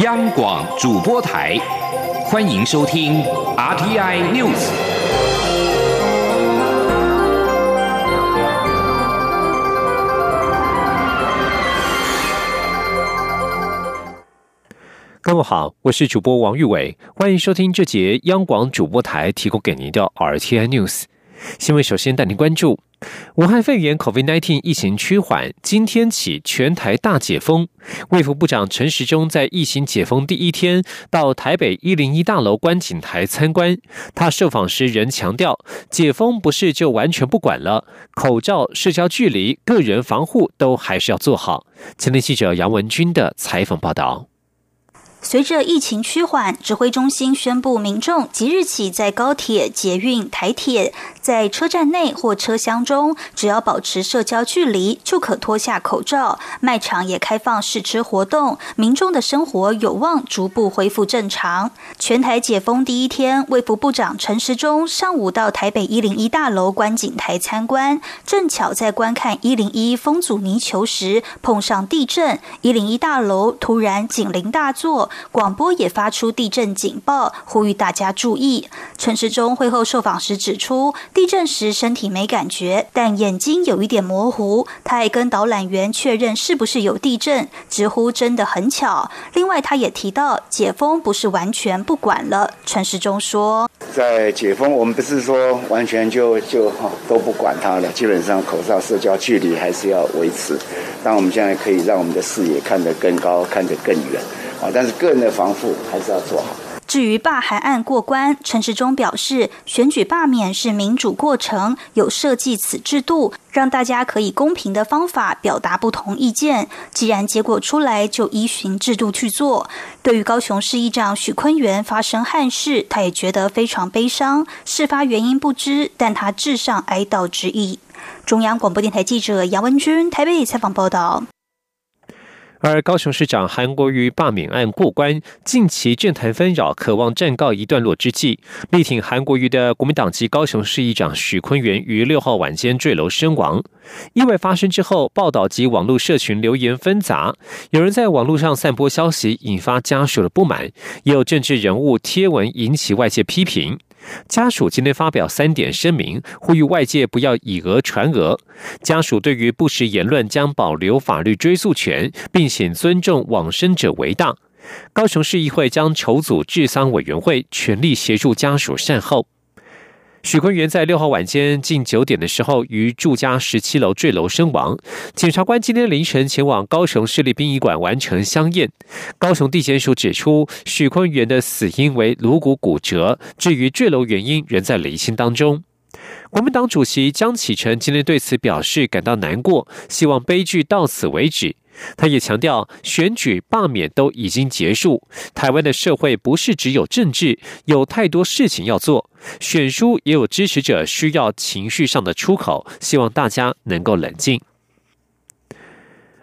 央广主播台，欢迎收听 RTI News。各位好，我是主播王玉伟，欢迎收听这节央广主播台提供给您的 RTI News 新闻。首先带您关注。武汉肺炎 （COVID-19） 疫情趋缓，今天起全台大解封。卫福部长陈时中在疫情解封第一天到台北一零一大楼观景台参观。他受访时仍强调，解封不是就完全不管了，口罩、社交距离、个人防护都还是要做好。前天记者杨文军的采访报道。随着疫情趋缓，指挥中心宣布，民众即日起在高铁、捷运、台铁，在车站内或车厢中，只要保持社交距离，就可脱下口罩。卖场也开放试吃活动，民众的生活有望逐步恢复正常。全台解封第一天，卫福部长陈时中上午到台北一零一大楼观景台参观，正巧在观看一零一风阻泥球时碰上地震，一零一大楼突然警铃大作。广播也发出地震警报，呼吁大家注意。陈时中会后受访时指出，地震时身体没感觉，但眼睛有一点模糊。他还跟导览员确认是不是有地震，直呼真的很巧。另外，他也提到解封不是完全不管了。陈时中说，在解封，我们不是说完全就就都不管它了，基本上口罩、社交距离还是要维持。但我们现在可以让我们的视野看得更高，看得更远。啊，但是个人的防护还是要做好。至于罢韩案过关，陈时中表示，选举罢免是民主过程，有设计此制度，让大家可以公平的方法表达不同意见。既然结果出来，就依循制度去做。对于高雄市议长许坤元发生憾事，他也觉得非常悲伤。事发原因不知，但他致上哀悼之意。中央广播电台记者杨文君台北采访报道。而高雄市长韩国瑜罢免案过关，近期政坛纷扰，渴望暂告一段落之际，力挺韩国瑜的国民党籍高雄市议长许坤元于六号晚间坠楼身亡。意外发生之后，报道及网络社群留言纷杂，有人在网络上散播消息，引发家属的不满；也有政治人物贴文引起外界批评。家属今天发表三点声明，呼吁外界不要以讹传讹。家属对于不实言论将保留法律追诉权，并请尊重往生者为大。高雄市议会将筹组治丧委员会，全力协助家属善后。许坤元在六号晚间近九点的时候于住家十七楼坠楼身亡。检察官今天凌晨前往高雄市立殡仪馆完成相验。高雄地检署指出，许坤元的死因为颅骨骨折，至于坠楼原因仍在厘清当中。国民党主席江启臣今天对此表示感到难过，希望悲剧到此为止。他也强调，选举罢免都已经结束，台湾的社会不是只有政治，有太多事情要做。选书也有支持者需要情绪上的出口，希望大家能够冷静。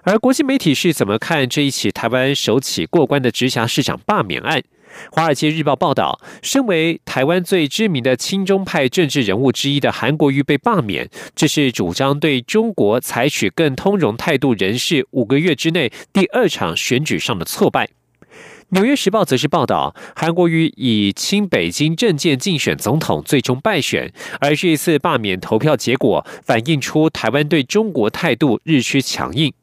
而国际媒体是怎么看这一起台湾首起过关的直辖市长罢免案？《华尔街日报》报道，身为台湾最知名的亲中派政治人物之一的韩国瑜被罢免，这是主张对中国采取更通融态度人士五个月之内第二场选举上的挫败。《纽约时报》则是报道，韩国瑜以亲北京政见竞选总统，最终败选，而这一次罢免投票结果反映出台湾对中国态度日趋强硬。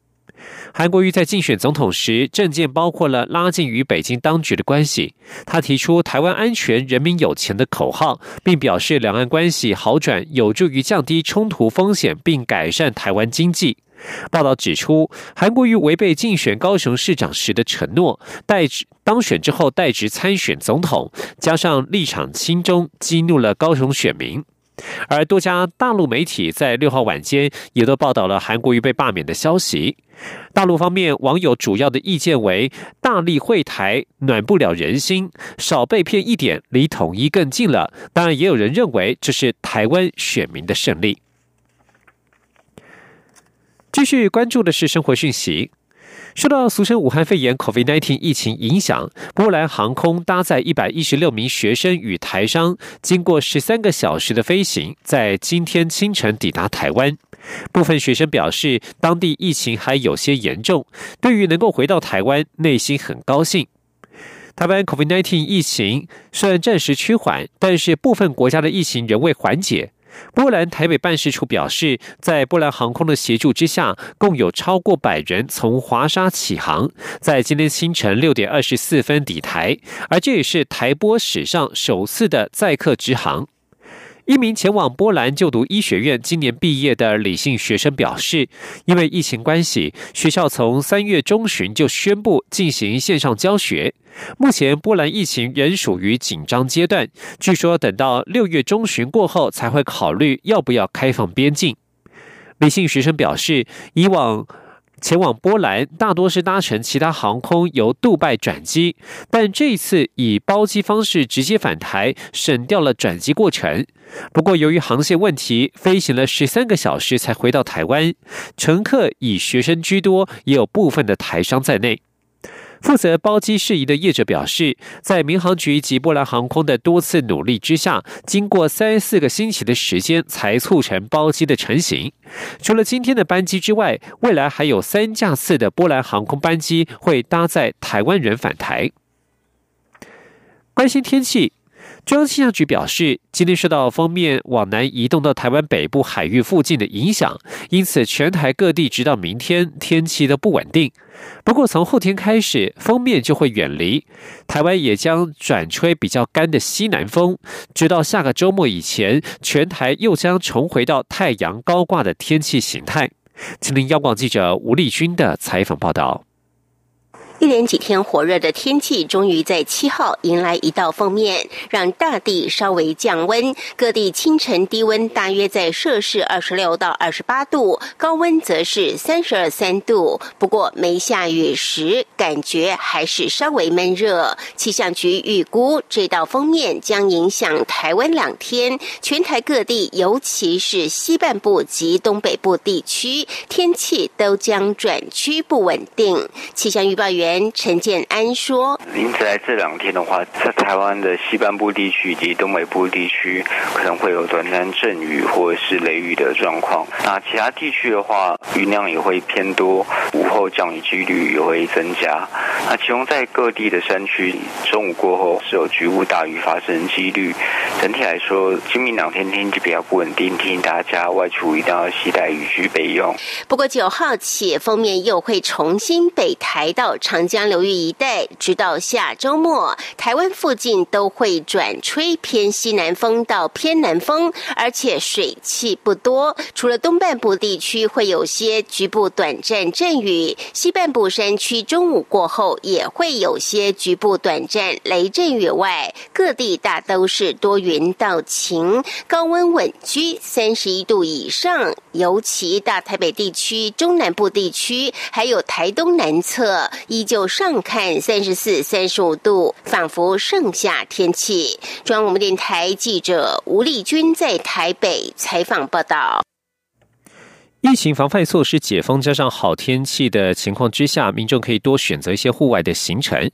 韩国瑜在竞选总统时，政见包括了拉近与北京当局的关系。他提出“台湾安全，人民有钱”的口号，并表示两岸关系好转有助于降低冲突风险，并改善台湾经济。报道指出，韩国瑜违背竞选高雄市长时的承诺，代当选之后代职参选总统，加上立场亲中，激怒了高雄选民。而多家大陆媒体在六号晚间也都报道了韩国瑜被罢免的消息。大陆方面网友主要的意见为：大力会台暖不了人心，少被骗一点，离统一更近了。当然，也有人认为这是台湾选民的胜利。继续关注的是生活讯息。受到俗称武汉肺炎 （COVID-19） 疫情影响，波兰航空搭载一百一十六名学生与台商，经过十三个小时的飞行，在今天清晨抵达台湾。部分学生表示，当地疫情还有些严重，对于能够回到台湾，内心很高兴。台湾 COVID-19 疫情虽然暂时趋缓，但是部分国家的疫情仍未缓解。波兰台北办事处表示，在波兰航空的协助之下，共有超过百人从华沙起航，在今天清晨六点二十四分抵台，而这也是台波史上首次的载客直航。一名前往波兰就读医学院、今年毕业的李姓学生表示，因为疫情关系，学校从三月中旬就宣布进行线上教学。目前波兰疫情仍属于紧张阶段，据说等到六月中旬过后才会考虑要不要开放边境。李姓学生表示，以往。前往波兰大多是搭乘其他航空由杜拜转机，但这一次以包机方式直接返台，省掉了转机过程。不过，由于航线问题，飞行了十三个小时才回到台湾。乘客以学生居多，也有部分的台商在内。负责包机事宜的业者表示，在民航局及波兰航空的多次努力之下，经过三四个星期的时间，才促成包机的成型。除了今天的班机之外，未来还有三架次的波兰航空班机会搭载台湾人返台。关心天气。中央气象局表示，今天受到锋面往南移动到台湾北部海域附近的影响，因此全台各地直到明天天气都不稳定。不过从后天开始，锋面就会远离台湾，也将转吹比较干的西南风，直到下个周末以前，全台又将重回到太阳高挂的天气形态。请听央广记者吴丽君的采访报道。一连几天火热的天气，终于在七号迎来一道锋面，让大地稍微降温。各地清晨低温大约在摄氏二十六到二十八度，高温则是三十二三度。不过没下雨时，感觉还是稍微闷热。气象局预估，这道锋面将影响台湾两天，全台各地，尤其是西半部及东北部地区，天气都将转趋不稳定。气象预报员。陈建安说：“因此，在这两天的话，在台湾的西半部地区以及东北部地区，可能会有短暂阵雨或者是雷雨的状况。那其他地区的话，雨量也会偏多，午后降雨几率也会增加。那其中在各地的山区，中午过后是有局部大雨发生几率。整体来说，今明两天天气比较不稳定，提醒大家外出一定要携带雨具备用。不过九号起，封面又会重新北抬到长。”长江流域一带，直到下周末，台湾附近都会转吹偏西南风到偏南风，而且水汽不多。除了东半部地区会有些局部短暂阵雨，西半部山区中午过后也会有些局部短暂雷阵雨外，各地大都是多云到晴，高温稳居三十一度以上。尤其大台北地区、中南部地区，还有台东南侧，依。就上看三十四、三十五度，仿佛盛夏天气。中央广播电台记者吴丽君在台北采访报道。疫情防范措施解封，加上好天气的情况之下，民众可以多选择一些户外的行程。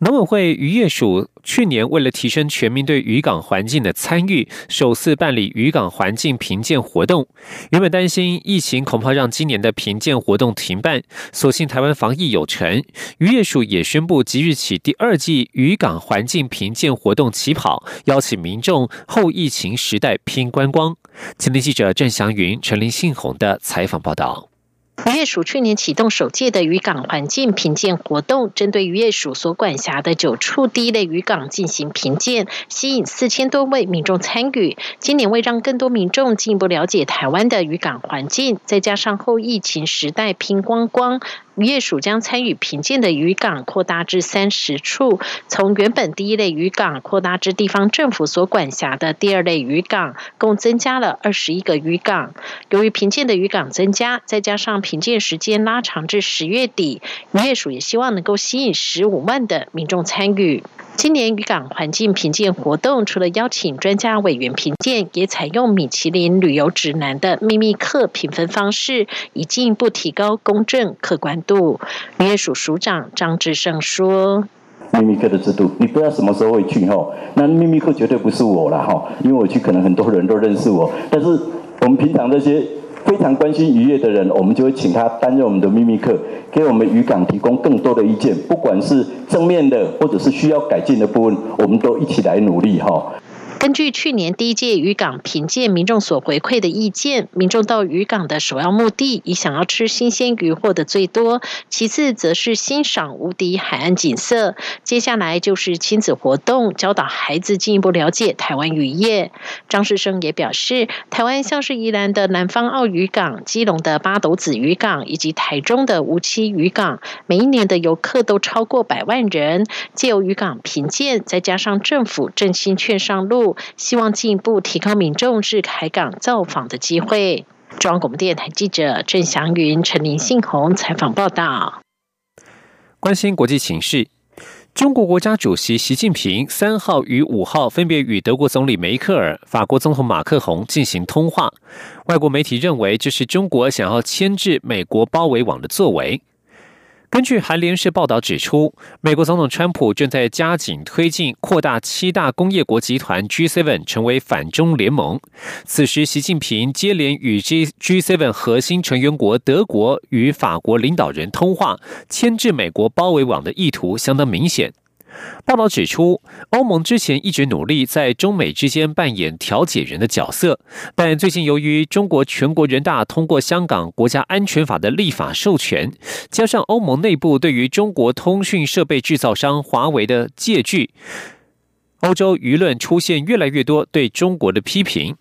农委会渔业署去年为了提升全民对渔港环境的参与，首次办理渔港环境评鉴活动。原本担心疫情恐怕让今年的评鉴活动停办，所幸台湾防疫有成，渔业署也宣布即日起第二季渔港环境评鉴活动起跑，邀请民众后疫情时代拼观光。今天记者郑祥云、陈林信宏的采访报道。渔业署去年启动首届的渔港环境评鉴活动，针对渔业署所管辖的九处第一类渔港进行评鉴，吸引四千多位民众参与。今年为让更多民众进一步了解台湾的渔港环境，再加上后疫情时代拼光光。渔业署将参与评鉴的渔港扩大至三十处，从原本第一类渔港扩大至地方政府所管辖的第二类渔港，共增加了二十一个渔港。由于评鉴的渔港增加，再加上评鉴时间拉长至十月底，渔业署也希望能够吸引十五万的民众参与。今年渔港环境评鉴活动，除了邀请专家委员评鉴，也采用米其林旅游指南的秘密课评分方式，以进一步提高公正客观度。渔业署署长张志胜说：“秘密课的制度，你不知道什么时候会去哈。那秘密课绝对不是我了哈，因为我去可能很多人都认识我，但是我们平常这些非常关心渔业的人，我们就会请他担任我们的秘密课，给我们渔港提供更多的意见，不管是正面的或者是需要改进的部分，我们都一起来努力哈。根据去年第一届渔港评鉴民众所回馈的意见，民众到渔港的首要目的以想要吃新鲜鱼获得最多，其次则是欣赏无敌海岸景色，接下来就是亲子活动，教导孩子进一步了解台湾渔业。张世生也表示，台湾像是宜兰的南方澳渔港、基隆的八斗子渔港以及台中的无期渔港，每一年的游客都超过百万人。借由渔港评鉴，再加上政府振兴券上路。希望进一步提高民众至海港造访的机会。中央广播电台记者郑祥云、陈林信宏采访报道。关心国际形势，中国国家主席习近平三号与五号分别与德国总理梅克尔、法国总统马克宏进行通话。外国媒体认为，这是中国想要牵制美国包围网的作为。根据韩联社报道指出，美国总统川普正在加紧推进扩大七大工业国集团 G7 成为反中联盟。此时，习近平接连与 G G7 核心成员国德国与法国领导人通话，牵制美国包围网的意图相当明显。报道指出，欧盟之前一直努力在中美之间扮演调解人的角色，但最近由于中国全国人大通过《香港国家安全法》的立法授权，加上欧盟内部对于中国通讯设备制造商华为的借据，欧洲舆论出现越来越多对中国的批评。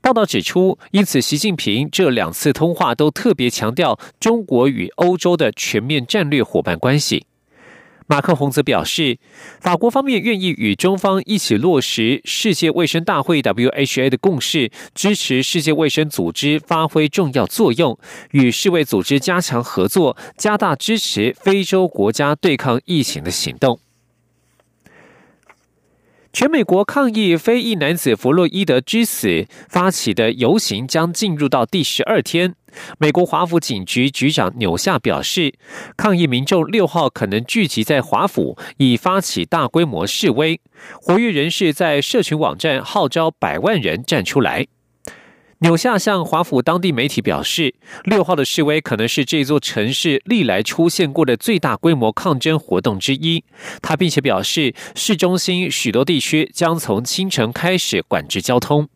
报道指出，因此习近平这两次通话都特别强调中国与欧洲的全面战略伙伴关系。马克宏则表示，法国方面愿意与中方一起落实世界卫生大会 （WHA） 的共识，支持世界卫生组织发挥重要作用，与世卫组织加强合作，加大支持非洲国家对抗疫情的行动。全美国抗议非裔男子弗洛伊德之死发起的游行将进入到第十二天。美国华府警局局长纽夏表示，抗议民众六号可能聚集在华府，以发起大规模示威。活跃人士在社群网站号召百万人站出来。纽夏向华府当地媒体表示，六号的示威可能是这座城市历来出现过的最大规模抗争活动之一。他并且表示，市中心许多地区将从清晨开始管制交通。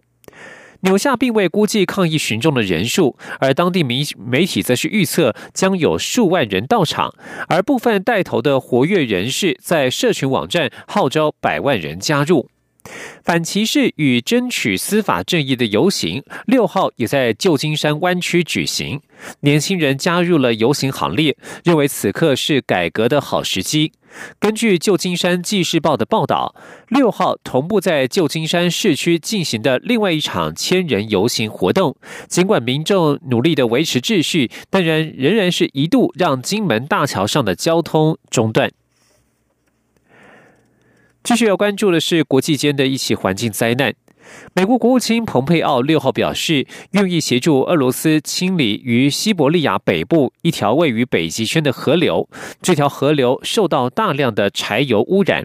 纽夏并未估计抗议群众的人数，而当地媒媒体则是预测将有数万人到场，而部分带头的活跃人士在社群网站号召百万人加入。反歧视与争取司法正义的游行，六号也在旧金山湾区举行。年轻人加入了游行行列，认为此刻是改革的好时机。根据旧金山纪事报的报道，六号同步在旧金山市区进行的另外一场千人游行活动，尽管民众努力的维持秩序，但仍仍然是一度让金门大桥上的交通中断。继续要关注的是国际间的一起环境灾难。美国国务卿蓬佩奥六号表示，愿意协助俄罗斯清理于西伯利亚北部一条位于北极圈的河流。这条河流受到大量的柴油污染。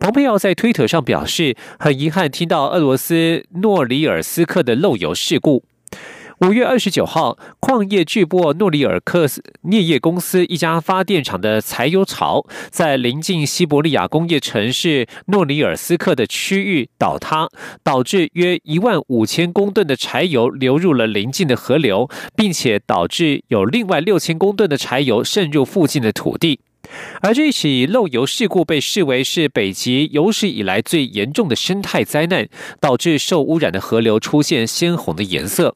蓬佩奥在推特上表示，很遗憾听到俄罗斯诺里尔斯克的漏油事故。五月二十九号，矿业巨擘诺里尔克斯镍业公司一家发电厂的柴油槽在临近西伯利亚工业城市诺里尔斯克的区域倒塌，导致约一万五千公吨的柴油流入了邻近的河流，并且导致有另外六千公吨的柴油渗入附近的土地。而这起漏油事故被视为是北极有史以来最严重的生态灾难，导致受污染的河流出现鲜红的颜色。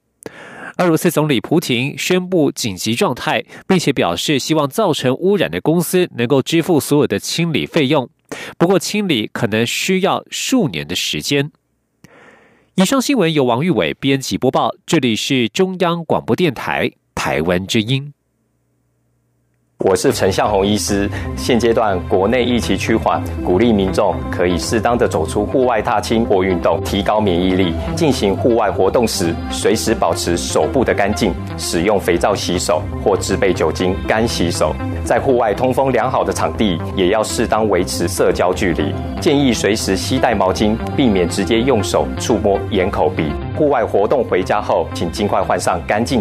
俄罗斯总理普京宣布紧急状态，并且表示希望造成污染的公司能够支付所有的清理费用。不过，清理可能需要数年的时间。以上新闻由王玉伟编辑播报，这里是中央广播电台台湾之音。我是陈向红医师。现阶段国内疫情趋缓，鼓励民众可以适当的走出户外踏青或运动，提高免疫力。进行户外活动时，随时保持手部的干净，使用肥皂洗手或制备酒精干洗手。在户外通风良好的场地，也要适当维持社交距离。建议随时携带毛巾，避免直接用手触摸眼、口、鼻。户外活动回家后，请尽快换上干净